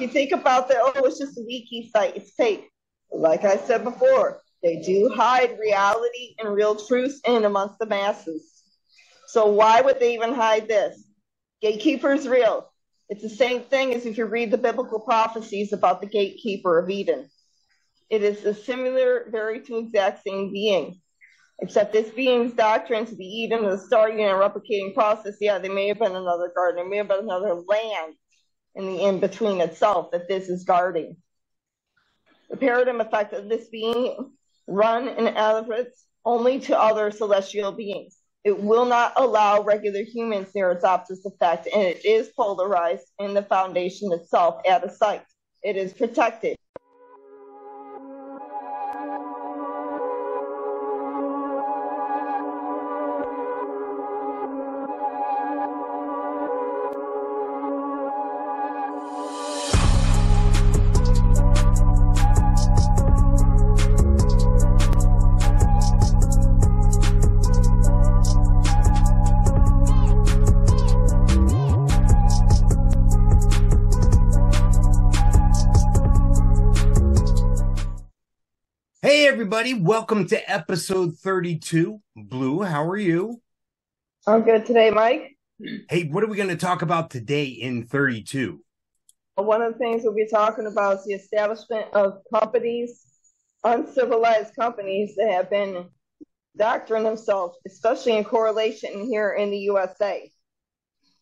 if you think about that, oh, it's just a wiki site, it's fake. Like I said before, they do hide reality and real truths in amongst the masses. So why would they even hide this? Gatekeeper is real. It's the same thing as if you read the biblical prophecies about the gatekeeper of Eden. It is a similar, very to exact same being. Except this being's doctrine to the Eden, the starting and replicating process, yeah, there may have been another garden, there may have been another land in the in between itself that this is guarding. The paradigm effect of this being run and elevates only to other celestial beings. It will not allow regular humans near its opposite effect, and it is polarized in the foundation itself at a site. It is protected. Everybody. Welcome to episode 32. Blue, how are you? I'm good today, Mike. Hey, what are we going to talk about today in 32? One of the things we'll be talking about is the establishment of companies, uncivilized companies that have been doctoring themselves, especially in correlation here in the USA.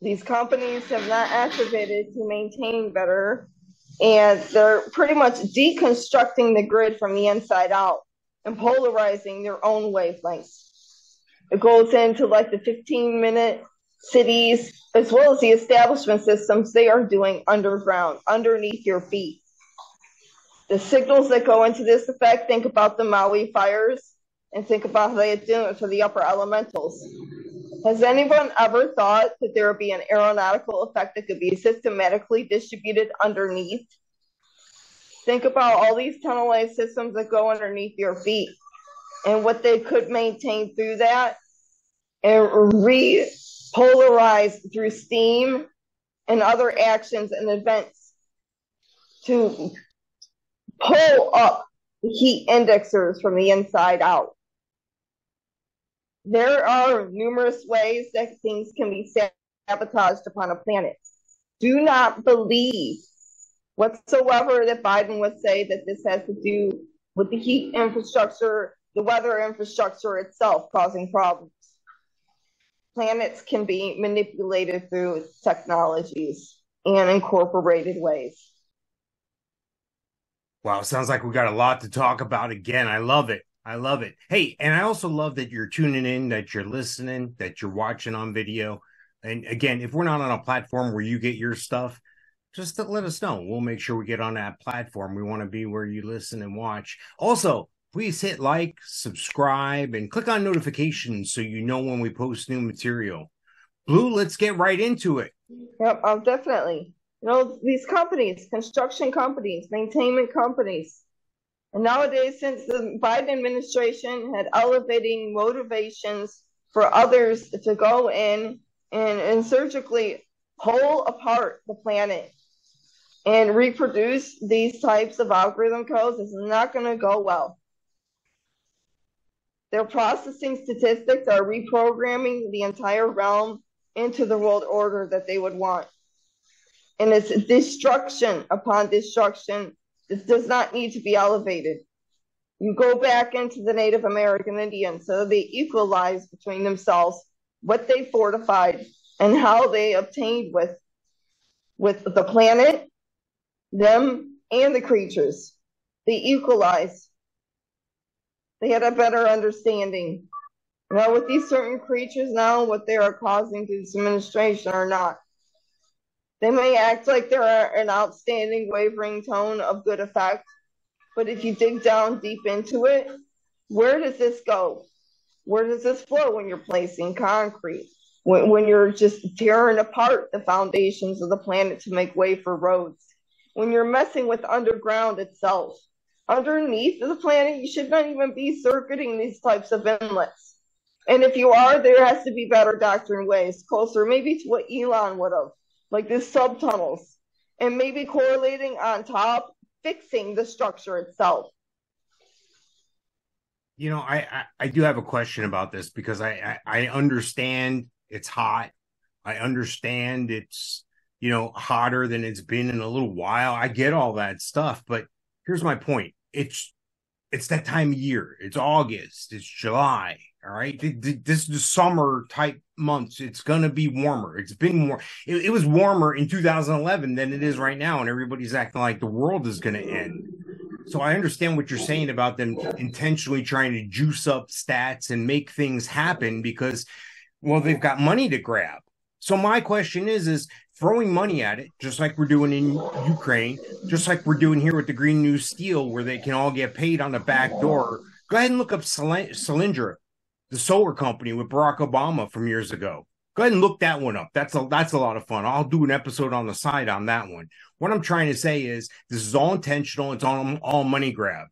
These companies have not activated to maintain better and they're pretty much deconstructing the grid from the inside out and polarizing their own wavelengths. It goes into like the 15 minute cities as well as the establishment systems they are doing underground, underneath your feet. The signals that go into this effect, think about the Maui fires and think about how they do it for the upper elementals. Has anyone ever thought that there would be an aeronautical effect that could be systematically distributed underneath Think about all these tunnelized systems that go underneath your feet and what they could maintain through that and repolarize through steam and other actions and events to pull up the heat indexers from the inside out. There are numerous ways that things can be sabotaged upon a planet. Do not believe whatsoever that Biden would say that this has to do with the heat infrastructure, the weather infrastructure itself causing problems. Planets can be manipulated through technologies and incorporated ways. Wow, sounds like we got a lot to talk about again. I love it. I love it. Hey, and I also love that you're tuning in, that you're listening, that you're watching on video. And again, if we're not on a platform where you get your stuff, just let us know. We'll make sure we get on that platform. We want to be where you listen and watch. Also, please hit like, subscribe, and click on notifications so you know when we post new material. Blue, let's get right into it. Yep, I'll definitely. You know, these companies, construction companies, maintainment companies, and nowadays, since the Biden administration had elevating motivations for others to go in and, and surgically pull apart the planet and reproduce these types of algorithm codes is not going to go well. Their processing statistics are reprogramming the entire realm into the world order that they would want. And it's destruction upon destruction. This does not need to be elevated. You go back into the Native American Indians, so they equalize between themselves what they fortified and how they obtained with with the planet them and the creatures. They equalized. They had a better understanding. Now, with these certain creatures now, what they are causing to this administration or not. They may act like they're an outstanding wavering tone of good effect, but if you dig down deep into it, where does this go? Where does this flow when you're placing concrete? When, when you're just tearing apart the foundations of the planet to make way for roads? When you're messing with underground itself. Underneath the planet, you should not even be circuiting these types of inlets. And if you are, there has to be better doctrine ways, closer maybe to what Elon would have, like this subtunnels. and maybe correlating on top, fixing the structure itself. You know, I, I, I do have a question about this because I, I, I understand it's hot. I understand it's you know hotter than it's been in a little while. I get all that stuff, but here's my point. It's it's that time of year. It's August. It's July. All right. This is summer type months. It's going to be warmer. It's been more. It, it, was warmer in 2011 than it is right now. And everybody's acting like the world is going to end. So I understand what you're saying about them intentionally trying to juice up stats and make things happen because, well, they've got money to grab. So my question is, is throwing money at it, just like we're doing in Ukraine, just like we're doing here with the Green New Steal, where they can all get paid on the back door. Go ahead and look up Solyndra, the solar company with Barack Obama from years ago. Go ahead and look that one up. That's a that's a lot of fun. I'll do an episode on the side on that one. What I'm trying to say is this is all intentional. It's all all money grab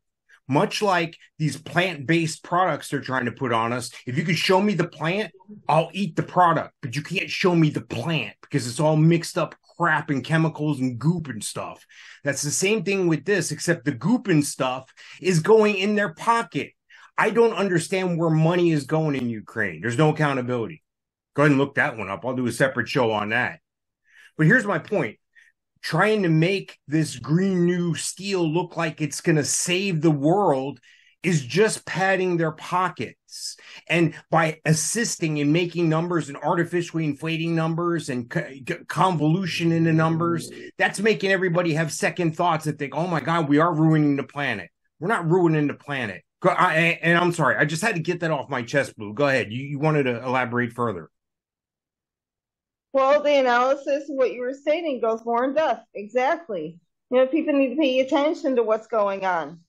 much like these plant-based products they're trying to put on us if you could show me the plant i'll eat the product. But you can't show me the plant because it's all mixed up crap and chemicals and goop and stuff. That's the same thing with this except the goop and stuff is going in their pocket. I don't understand where money is going in ukraine. There's no accountability. Go ahead and look that one up. I'll do a separate show on that. But here's my point trying to make this green new steal look like it's going to save the world is just padding their pockets. And by assisting in making numbers and artificially inflating numbers and convolution in the numbers, that's making everybody have second thoughts and think, oh my God, we are ruining the planet. We're not ruining the planet. I, and I'm sorry, I just had to get that off my chest, Blue. Go ahead. You, you wanted to elaborate further. Well, the analysis of what you were stating goes more in depth. Exactly. You know, people need to pay attention to what's going on.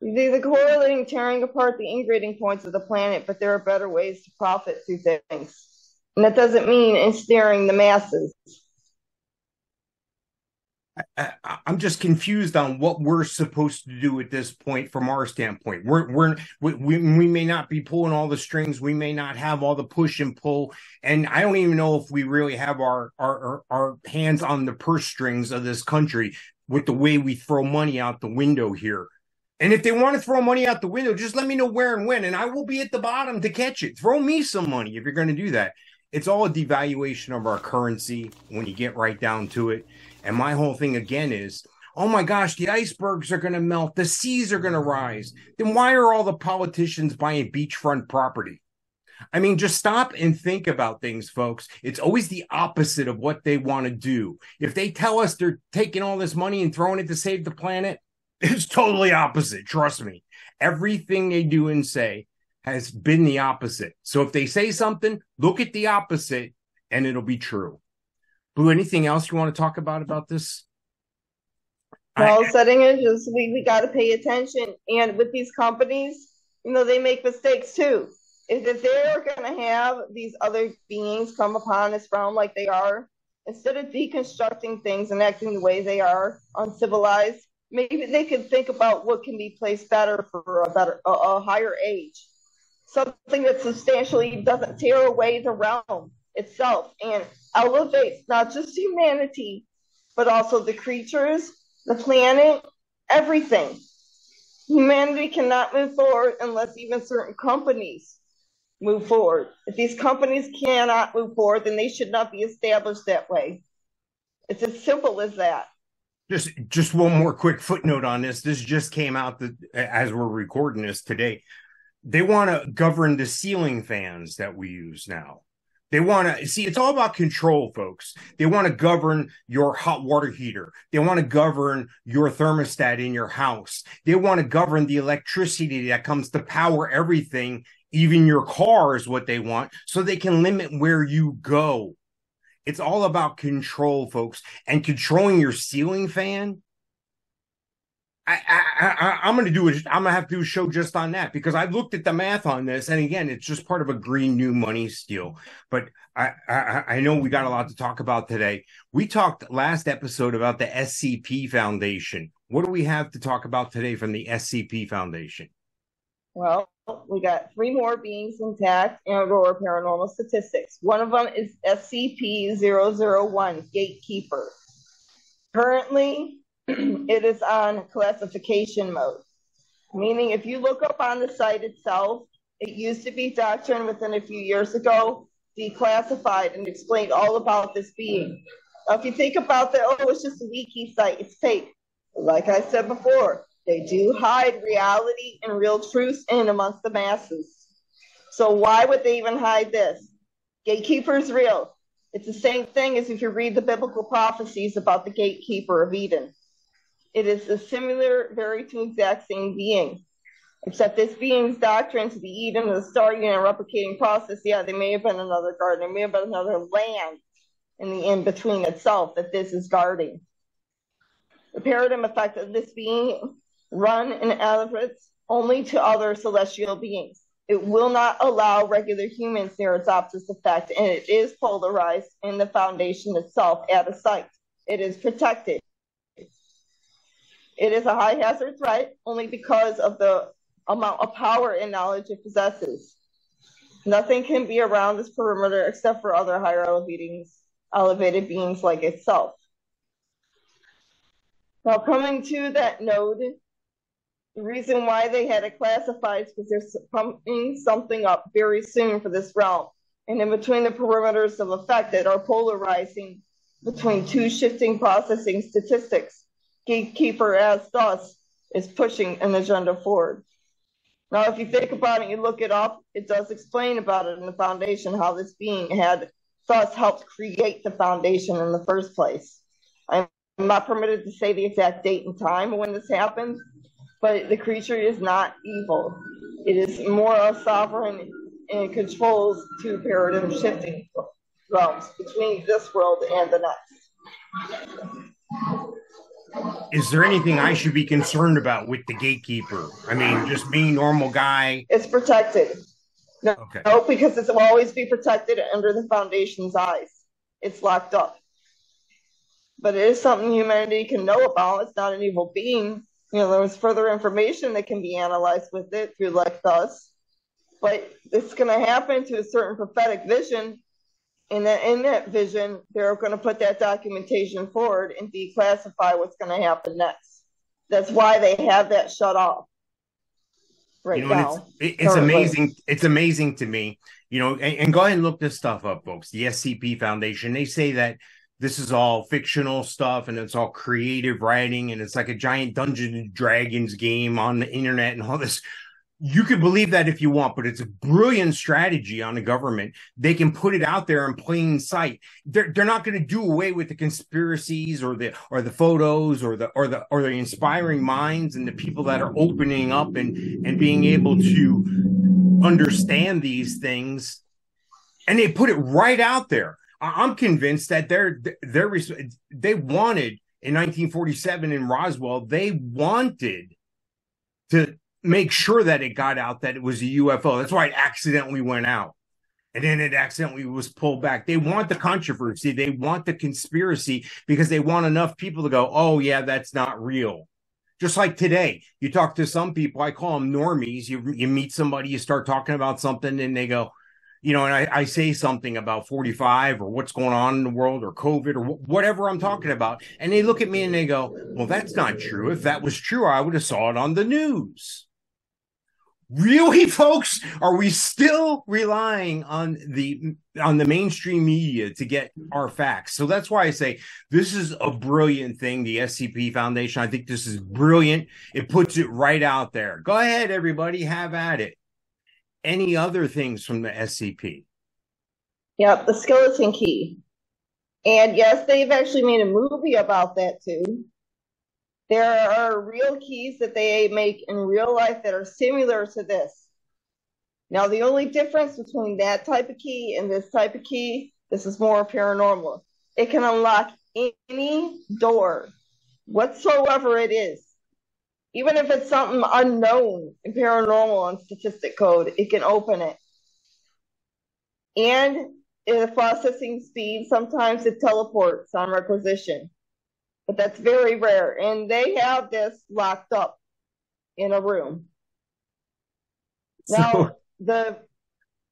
These are correlating, tearing apart the ingredient points of the planet, but there are better ways to profit through things. And that doesn't mean ensnaring the masses. I, am just confused on what we're supposed to do at this point from our standpoint. We're, we're we, we may not be pulling all the strings. We may not have all the push and pull, and I don't even know if we really have our our our hands on the purse strings of this country with the way we throw money out the window here. And if they want to throw money out the window, just let me know where and when, and I will be at the bottom to catch it. Throw me some money if you're going to do that. It's all a devaluation of our currency when you get right down to it. And my whole thing again is, oh my gosh, the icebergs are going to melt, the seas are going to rise. Then why are all the politicians buying beachfront property? I mean, just stop and think about things, folks. It's always the opposite of what they want to do. If they tell us they're taking all this money and throwing it to save the planet, it's totally opposite. Trust me. Everything they do and say has been the opposite. So if they say something, look at the opposite and it'll be true. Blue, anything else you want to talk about about this? Well, I, setting it just we, we got to pay attention. And with these companies, you know, they make mistakes too. Is if they're going to have these other beings come upon this realm like they are, instead of deconstructing things and acting the way they are, uncivilized, maybe they could think about what can be placed better for a better, a, a higher age, something that substantially doesn't tear away the realm itself and elevates not just humanity, but also the creatures, the planet, everything. Humanity cannot move forward unless even certain companies move forward. If these companies cannot move forward, then they should not be established that way. It's as simple as that. Just just one more quick footnote on this. This just came out that as we're recording this today. They want to govern the ceiling fans that we use now. They want to see it's all about control, folks. They want to govern your hot water heater. They want to govern your thermostat in your house. They want to govern the electricity that comes to power everything, even your car is what they want, so they can limit where you go. It's all about control, folks, and controlling your ceiling fan I, I, I, am going to do it. I'm going to have to do a show just on that because I looked at the math on this, and again, it's just part of a green new money steal. But I, I, I know we got a lot to talk about today. We talked last episode about the SCP Foundation. What do we have to talk about today from the SCP Foundation? Well, we got three more beings intact and/or Paranormal Statistics. One of them is SCP 001, Gatekeeper. Currently, it is on classification mode, meaning if you look up on the site itself, it used to be doctrine within a few years ago, declassified and explained all about this being. Now, if you think about that, oh, it's just a wiki site, it's fake. Like I said before, they do hide reality and real truths in amongst the masses. So why would they even hide this? Gatekeeper is real. It's the same thing as if you read the biblical prophecies about the gatekeeper of Eden. It is a similar, very to exact same being. Except this being's doctrine to the Eden, the starting and replicating process, yeah, there may have been another garden, there may have been another land in the in between itself that this is guarding. The paradigm effect of this being run and elevates only to other celestial beings. It will not allow regular humans near its opposite effect, and it is polarized in the foundation itself at a site. It is protected. It is a high hazard threat only because of the amount of power and knowledge it possesses. Nothing can be around this perimeter except for other higher elevated beings like itself. Now, coming to that node, the reason why they had it classified is because they're pumping something up very soon for this realm. And in between the perimeters of effect that are polarizing between two shifting processing statistics, Gatekeeper as thus is pushing an agenda forward. Now, if you think about it, you look it up, it does explain about it in the foundation, how this being had thus helped create the foundation in the first place. I'm not permitted to say the exact date and time when this happened, but the creature is not evil. It is more a sovereign and controls two paradigm shifting realms between this world and the next. Is there anything I should be concerned about with the gatekeeper? I mean, just me, normal guy. It's protected. No, okay. no, because it will always be protected under the foundation's eyes. It's locked up. But it is something humanity can know about. It's not an evil being you know, there's further information that can be analyzed with it through like us. But it's going to happen to a certain prophetic vision. And that in that vision, they're going to put that documentation forward and declassify what's going to happen next. That's why they have that shut off right you know, now. It's, it's amazing. It's amazing to me, you know, and, and go ahead and look this stuff up, folks. The SCP Foundation, they say that this is all fictional stuff and it's all creative writing and it's like a giant Dungeons and Dragons game on the internet and all this. You can believe that if you want, but it's a brilliant strategy on the government. They can put it out there in plain sight. They're they're not going to do away with the conspiracies or the or the photos or the or the or the inspiring minds and the people that are opening up and and being able to understand these things. And they put it right out there I'm convinced that they're they're they wanted in 1947 in Roswell they wanted to make sure that it got out that it was a UFO. That's why it accidentally went out. And then it accidentally was pulled back. They want the controversy. They want the conspiracy because they want enough people to go, oh, yeah, that's not real. Just like today, you talk to some people, I call them normies. You, you meet somebody, you start talking about something, and they go, you know, and I, I, say something about 45 or what's going on in the world or COVID or wh- whatever I'm talking about. And they look at me and they go, well, that's not true. If that was true, I would have saw it on the news. Really, folks? Are we still relying on the on the mainstream media to get our facts? So that's why I say this is a brilliant thing, the SCP Foundation. I think this is brilliant. It puts it right out there. Go ahead, everybody, have at it any other things from the SCP? Yep, the skeleton key. And yes, they've actually made a movie about that too. There are real keys that they make in real life that are similar to this. Now, the only difference between that type of key and this type of key, this is more paranormal. It can unlock any door whatsoever it is even if it's something unknown in paranormal and statistic code, it can open it. And in the processing speed, sometimes it teleports on requisition, but that's very rare. And they have this locked up in a room. Now, so, the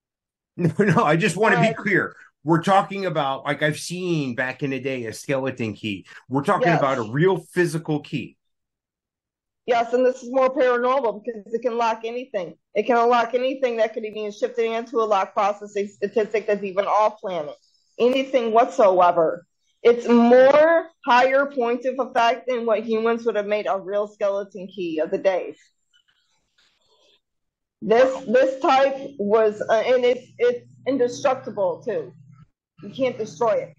no, no, I just want to be clear. we're talking about like I've seen back in the day a skeleton key. We're talking yes. about a real physical key. Yes, and this is more paranormal because it can lock anything. It can unlock anything that could even shift it into a lock processing statistic that's even off planet. Anything whatsoever. It's more higher point of effect than what humans would have made a real skeleton key of the days. This this type was, uh, and it's it's indestructible too. You can't destroy it.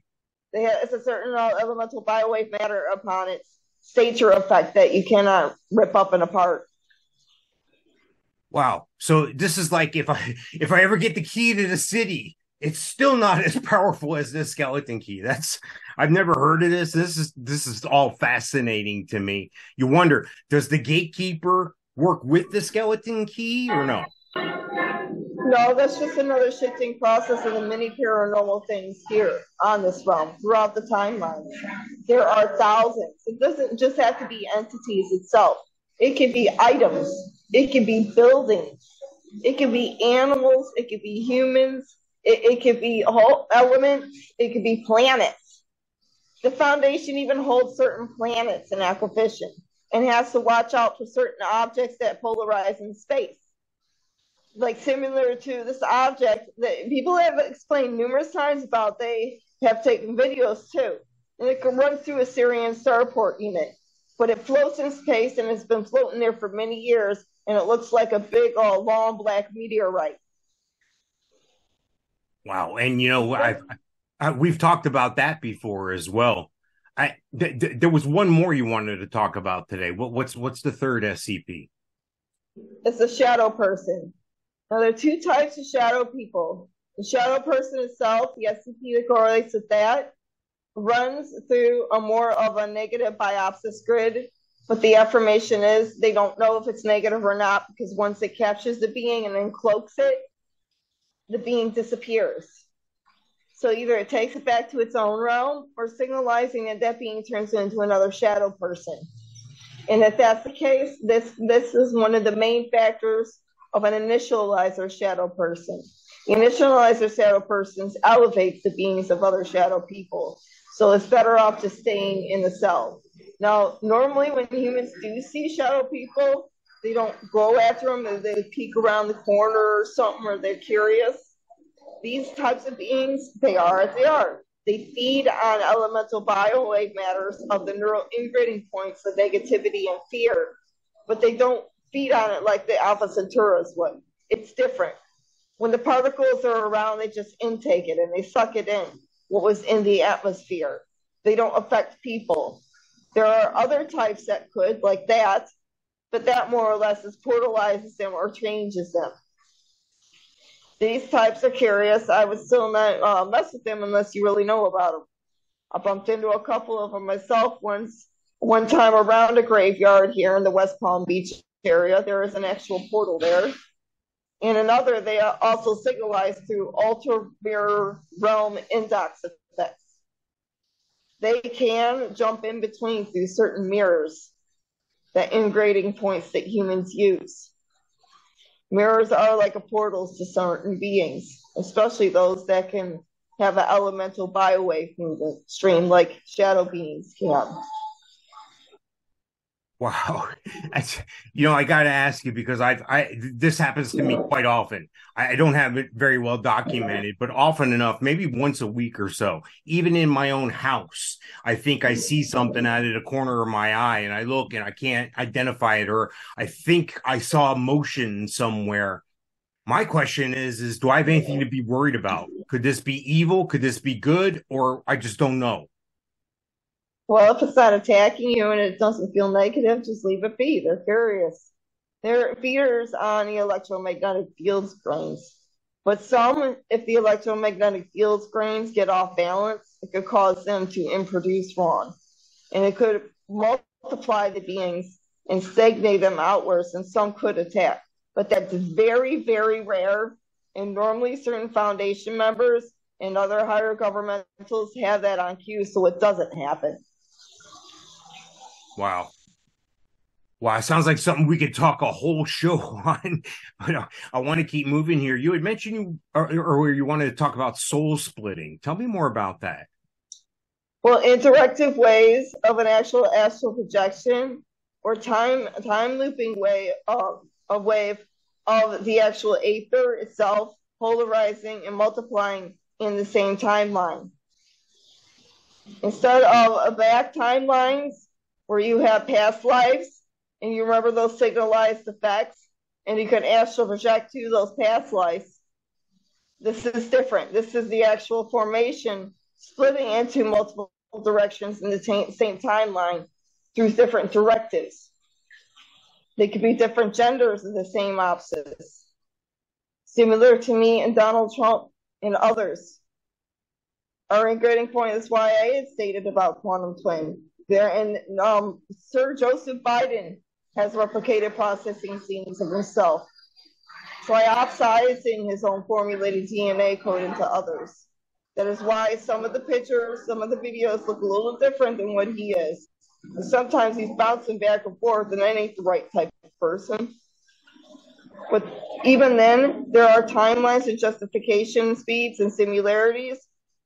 They have, it's a certain uh, elemental biowave matter upon its stature effect that you cannot rip up and apart. Wow. So this is like if I if I ever get the key to the city, it's still not as powerful as this skeleton key. That's I've never heard of this. This is this is all fascinating to me. You wonder, does the gatekeeper work with the skeleton key or no? No, that's just another shifting process of the many paranormal things here on this realm throughout the timeline. There are thousands. It doesn't just have to be entities itself. It can be items. It can be buildings. It can be animals. It could be humans. It, it could be whole elements. It could be planets. The foundation even holds certain planets in acquisition and has to watch out for certain objects that polarize in space like similar to this object that people have explained numerous times about. They have taken videos too, and it can run through a Sirian starport unit, but it floats in space and has been floating there for many years, and it looks like a big, uh, long black meteorite. Wow, and you know, I, I, we've talked about that before as well. I th- th- there was one more you wanted to talk about today. What, what's what's the third SCP? It's a shadow person. Now, there are two types of shadow people. The shadow person itself, the SCP that correlates with that, runs through a more of a negative biopsis grid. But the affirmation is they don't know if it's negative or not because once it captures the being and then cloaks it, the being disappears. So either it takes it back to its own realm or signalizing that that being turns into another shadow person. And if that's the case, this this is one of the main factors of an initializer shadow person. Initializer shadow persons elevate the beings of other shadow people. So it's better off just staying in the cell. Now, normally when humans do see shadow people, they don't go after them, they peek around the corner or something, or they're curious. These types of beings, they are as they are. They feed on elemental biowave matters of the neural integrating points of negativity and fear, but they don't feed on it like the Alpha Centauros would. It's different. When the particles are around, they just intake it and they suck it in, what was in the atmosphere. They don't affect people. There are other types that could, like that, but that more or less is portalizes them or changes them. These types are curious. I would still not uh, mess with them unless you really know about them. I bumped into a couple of them myself once, one time around a graveyard here in the West Palm Beach area. There is an actual portal there. In another, they are also signalize through alter mirror realm index effects. They can jump in between through certain mirrors, the ingrading points that humans use. Mirrors are like a portals to certain beings, especially those that can have an elemental biowave movement stream like shadow beings can. Wow, That's, you know, I got to ask you because I've I this happens to me quite often. I, don't have it very well documented, but often enough, maybe once a week or so, even in my own house, I think I mm-hmm. see something out of the corner of my eye, and I look and I can't identify it, or I think I saw motion somewhere. My question is: is do I have anything to be worried about? Could this be evil? Could this be good? Or I just don't know. Well, if it's not attacking you and it doesn't feel negative, just leave it be. They're curious. They're feeders on the electromagnetic field grains. But some, if the electromagnetic field grains get off balance, it could cause them to improduce wrong. And it could multiply the beings and stagnate them outwards, and some could attack. But that's very, very rare. And normally, certain foundation members and other higher governmentals have that on cue, so it doesn't happen. Wow. Wow, sounds like something we could talk a whole show on. but I, I want to keep moving here. You had mentioned you er, earlier you wanted to talk about soul splitting. Tell me more about that. Well, interactive ways of an actual astral projection or time time looping way of a wave of the actual aether itself polarizing and multiplying in the same timeline. Instead of a back timelines where you have past lives and you remember those signalized effects and you can astral project to those past lives, this is different. This is the actual formation splitting into multiple directions in the t- same timeline through different directives. They could be different genders of the same opposites, similar to me and Donald Trump and others. Our integrating point is why I had stated about quantum twin. There and um, Sir Joseph Biden has replicated processing scenes of himself, triopsizing his own formulated DNA code into others. That is why some of the pictures, some of the videos look a little different than what he is. And sometimes he's bouncing back and forth, and that ain't the right type of person. But even then, there are timelines and justification speeds and similarities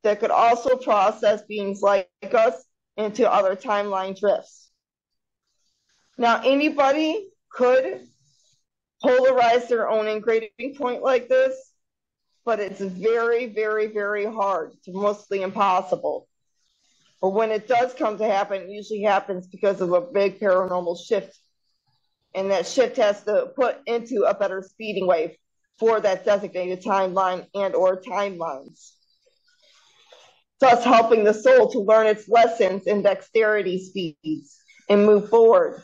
that could also process beings like us into other timeline drifts. Now, anybody could polarize their own engraving point like this, but it's very, very, very hard to mostly impossible. But when it does come to happen, it usually happens because of a big paranormal shift. And that shift has to put into a better speeding wave for that designated timeline and or timelines thus helping the soul to learn its lessons in dexterity speeds and move forward.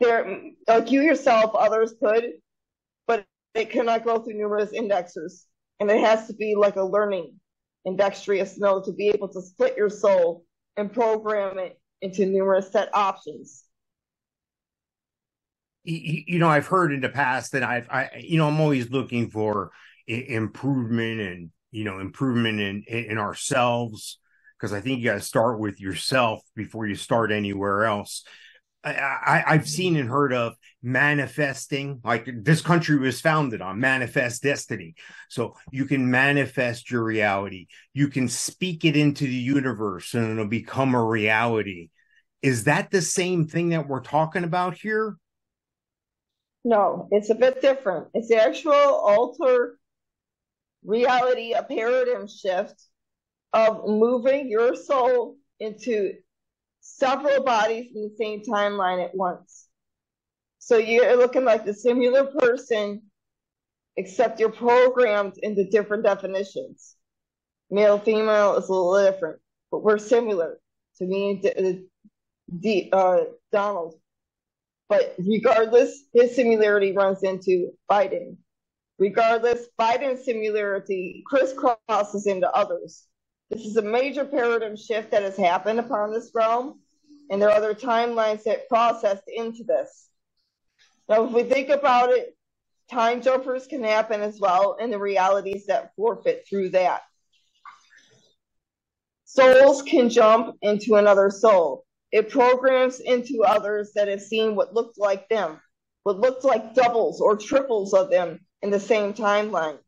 There, like you yourself, others could, but it cannot go through numerous indexers. And it has to be like a learning and dexterous node to be able to split your soul and program it into numerous set options. You know, I've heard in the past that I've, I, you know, I'm always looking for improvement and you know improvement in in ourselves because I think you got to start with yourself before you start anywhere else. I, I, have seen and heard of manifesting, like this country was founded on manifest destiny. So you can manifest your reality. You can speak it into the universe and it'll become a reality. Is that the same thing that we're talking about here? No, it's a bit different. It's the actual alter reality, a paradigm shift of moving your soul into several bodies in the same timeline at once. So you're looking like the similar person, except you're programmed into different definitions. Male, female is a little different, but we're similar to me and D, uh, Donald. But regardless, his similarity runs into Biden. Regardless, Biden's similarity crisscrosses into others. This is a major paradigm shift that has happened upon this realm, and there are other timelines that processed into this. Now, if we think about it, time jumpers can happen as well, and the realities that forfeit through that. Souls can jump into another soul. It programs into others that have seen what looked like them, what looked like doubles or triples of them in the same timeline.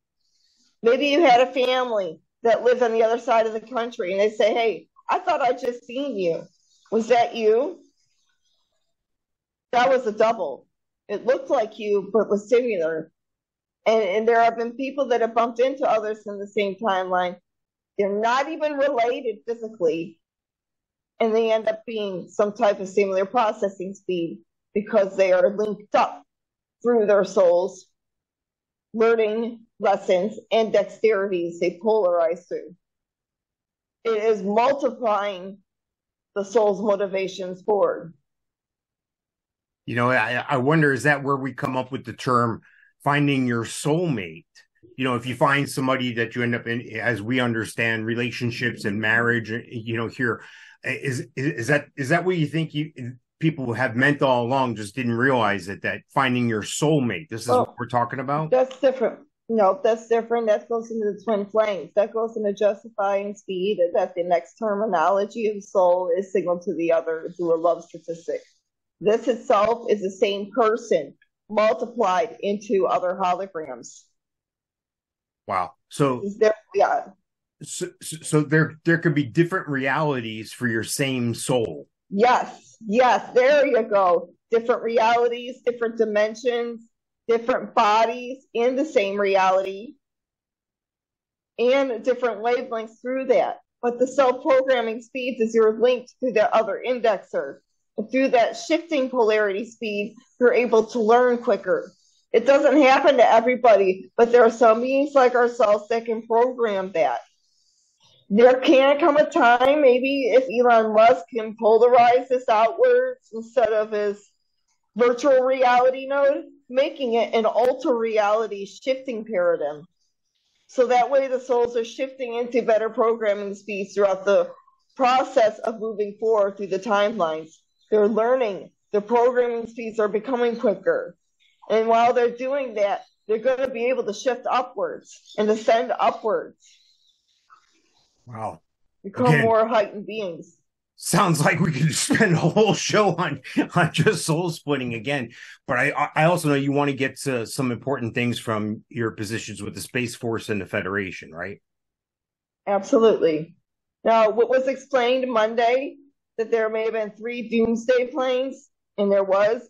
Maybe you had a family that lives on the other side of the country and they say, Hey, I thought I just seen you. Was that you? That was a double. It looked like you, but was similar. And, and there have been people that have bumped into others in the same timeline. They're not even related physically. And they end up being some type of similar processing speed because they are linked up through their souls learning lessons and dexterities they polarize through. It is multiplying the soul's motivations forward. You know, I, I wonder is that where we come up with the term finding your soulmate? You know, if you find somebody that you end up in, as we understand relationships and marriage, you know, here is is that is that what you think you people have meant all along just didn't realize it that finding your soulmate this is well, what we're talking about that's different no that's different that goes into the twin flames that goes into justifying speed that the next terminology of soul is signaled to the other through a love statistic This itself is the same person multiplied into other holograms. Wow. So there, yeah. So, so there there could be different realities for your same soul. Yes. Yes. There you go. Different realities, different dimensions, different bodies in the same reality, and different wavelengths through that. But the self programming speeds is you're linked to the other indexer. And through that shifting polarity speed, you're able to learn quicker. It doesn't happen to everybody, but there are some beings like ourselves that can program that. There can come a time, maybe if Elon Musk can polarize this outwards instead of his virtual reality node, making it an alter reality shifting paradigm. So that way the souls are shifting into better programming speeds throughout the process of moving forward through the timelines. They're learning, the programming speeds are becoming quicker. And while they're doing that, they're going to be able to shift upwards and ascend upwards. Wow. Become Again, more heightened beings. Sounds like we could spend a whole show on on just soul splitting again. But I I also know you want to get to some important things from your positions with the Space Force and the Federation, right? Absolutely. Now, what was explained Monday that there may have been three doomsday planes, and there was,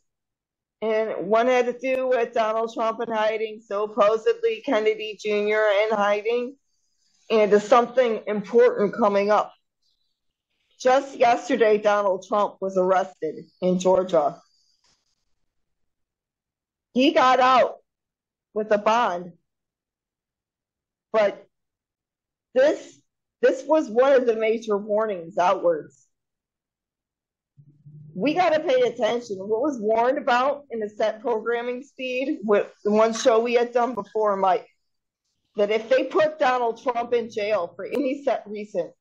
and one had to do with Donald Trump in hiding, supposedly Kennedy Jr. in hiding, and is something important coming up. Just yesterday, Donald Trump was arrested in Georgia. He got out with a bond, but this this was one of the major warnings outwards we got to pay attention. What was warned about in the set programming speed with the one show we had done before, Mike, that if they put Donald Trump in jail for any set reason,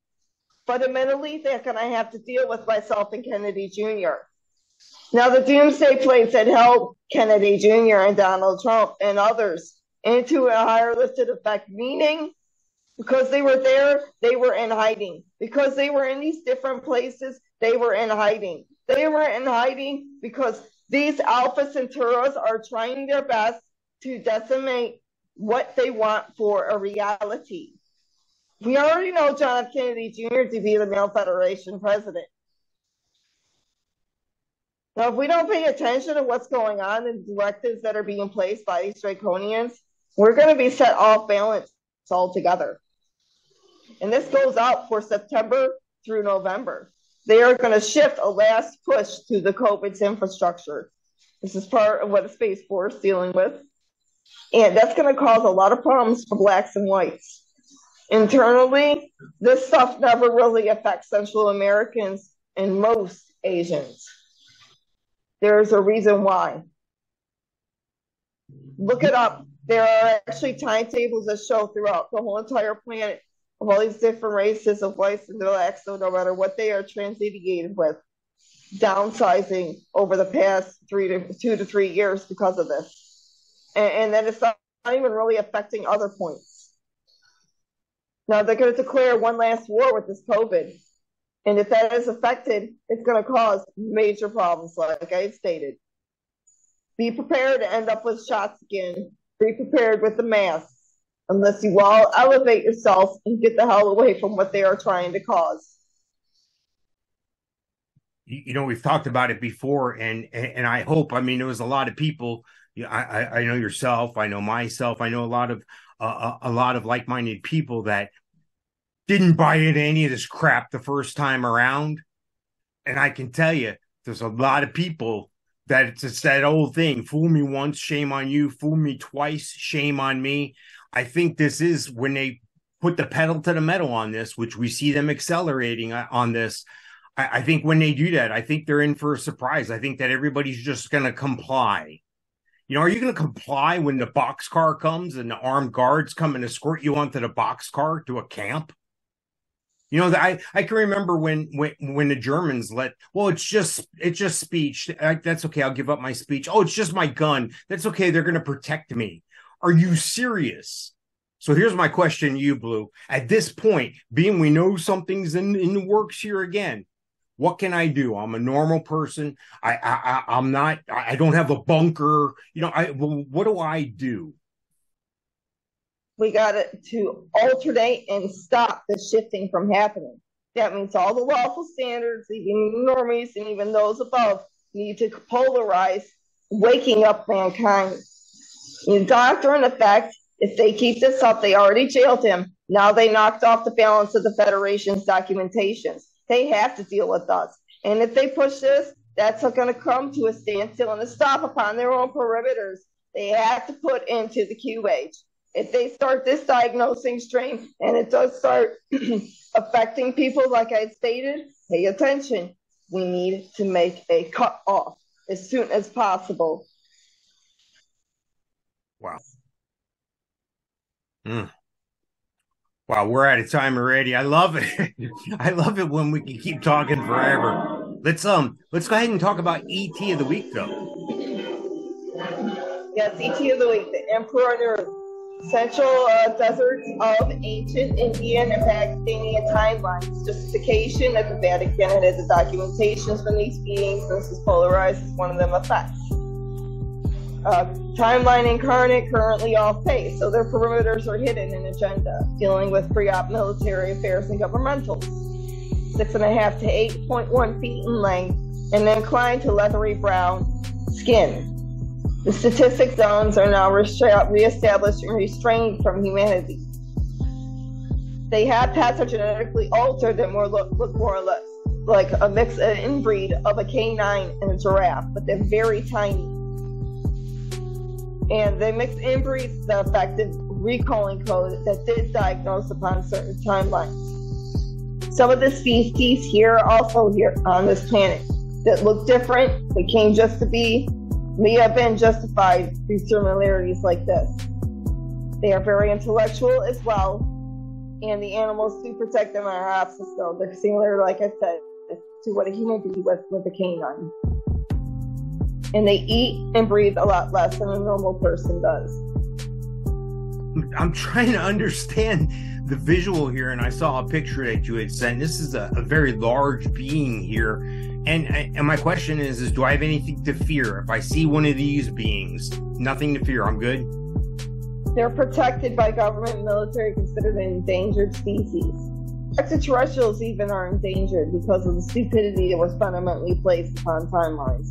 fundamentally they're going to have to deal with myself and Kennedy Jr. Now, the doomsday plates had held Kennedy Jr. and Donald Trump and others into a higher listed effect, meaning because they were there, they were in hiding. Because they were in these different places, they were in hiding. They were in hiding because these Alpha Centauros are trying their best to decimate what they want for a reality. We already know John F. Kennedy Jr. to be the male Federation president. Now, if we don't pay attention to what's going on and directives that are being placed by these draconians, we're going to be set off balance altogether. And this goes out for September through November they are going to shift a last push to the COVID's infrastructure. This is part of what the Space Force is dealing with. And that's going to cause a lot of problems for blacks and whites. Internally, this stuff never really affects Central Americans and most Asians. There's a reason why. Look it up. There are actually timetables that show throughout the whole entire planet of all these different races of whites and blacks, so no matter what they are transmediated with, downsizing over the past three to two to three years because of this. And, and then it's not, not even really affecting other points. Now they're going to declare one last war with this COVID. And if that is affected, it's going to cause major problems, like I stated. Be prepared to end up with shots again. Be prepared with the mask unless you all elevate yourself and get the hell away from what they are trying to cause. You know, we've talked about it before, and and I hope. I mean, there was a lot of people. I I know yourself. I know myself. I know a lot of uh, a lot of like-minded people that didn't buy into any of this crap the first time around. And I can tell you, there's a lot of people that it's, it's that old thing: fool me once, shame on you; fool me twice, shame on me. I think this is when they put the pedal to the metal on this, which we see them accelerating uh, on this. I, I think when they do that, I think they're in for a surprise. I think that everybody's just going to comply. You know, are you going to comply when the box car comes and the armed guards come and escort you onto the box car to a camp? You know, I I can remember when when when the Germans let well, it's just it's just speech. That's okay. I'll give up my speech. Oh, it's just my gun. That's okay. They're going to protect me. Are you serious? So here's my question you, Blue. At this point, being we know something's in, in the works here again, What can I do? I'm a normal person. I, I, I am not. I don't have a bunker. You know. I. Well, what do I do? We got to alternate and stop the shifting from happening. That means all the lawful standards, even normies and even those above, need to polarize, waking up mankind. In doctrine effect, if they keep this up, they already jailed him. Now they knocked off the balance of the Federation's documentations. They have to deal with us. And if they push this, that's going to come to a standstill and a stop upon their own perimeters. They have to put into the QH. If they start this diagnosing strain and it does start affecting people, like I stated, pay attention. We need to make a cut off as soon as possible. Wow. Mm. Wow, we're out of time already. I love it. I love it when we can keep talking forever. Let's um let's go ahead and talk about ET of the week though. Yes, ET of the week, the Emperor Central uh, deserts of ancient Indian and Pakistani timelines. Justification that the Vatican had the documentations from these beings. This is polarized as one of them effects. Uh, timeline incarnate currently off pace, so their perimeters are hidden in agenda, dealing with pre-op military affairs and governmentals. Six and a half to 8.1 feet in length, and inclined to leathery brown skin. The statistic zones are now reestablished and restrained from humanity. They have pathogenetically altered and more look, look more or less like a mix, an inbreed of a canine and a giraffe, but they're very tiny and they mix mixed inbreeds the effective recalling code that did diagnose upon certain timelines. Some of the species here are also here on this planet that look different, they came just to be, may have been justified through similarities like this. They are very intellectual as well, and the animals do protect them are obstacles. They're similar, like I said, to what a human being with with a canine and they eat and breathe a lot less than a normal person does. I'm trying to understand the visual here, and I saw a picture that you had sent. This is a, a very large being here, and and my question is: is do I have anything to fear if I see one of these beings? Nothing to fear. I'm good. They're protected by government and military, considered an endangered species. Extraterrestrials even are endangered because of the stupidity that was fundamentally placed upon timelines.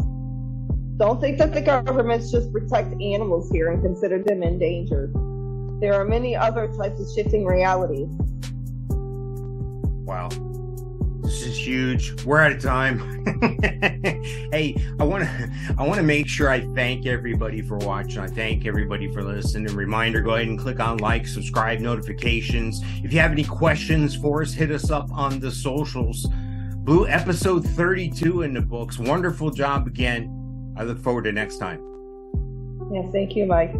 Don't think that the governments just protect animals here and consider them endangered. There are many other types of shifting realities. Wow. This is huge. We're out of time. hey, I want to I want to make sure I thank everybody for watching. I thank everybody for listening. Reminder, go ahead and click on like, subscribe, notifications. If you have any questions for us, hit us up on the socials. Blue episode 32 in the books. Wonderful job again. I look forward to next time. Yes, thank you, Mike.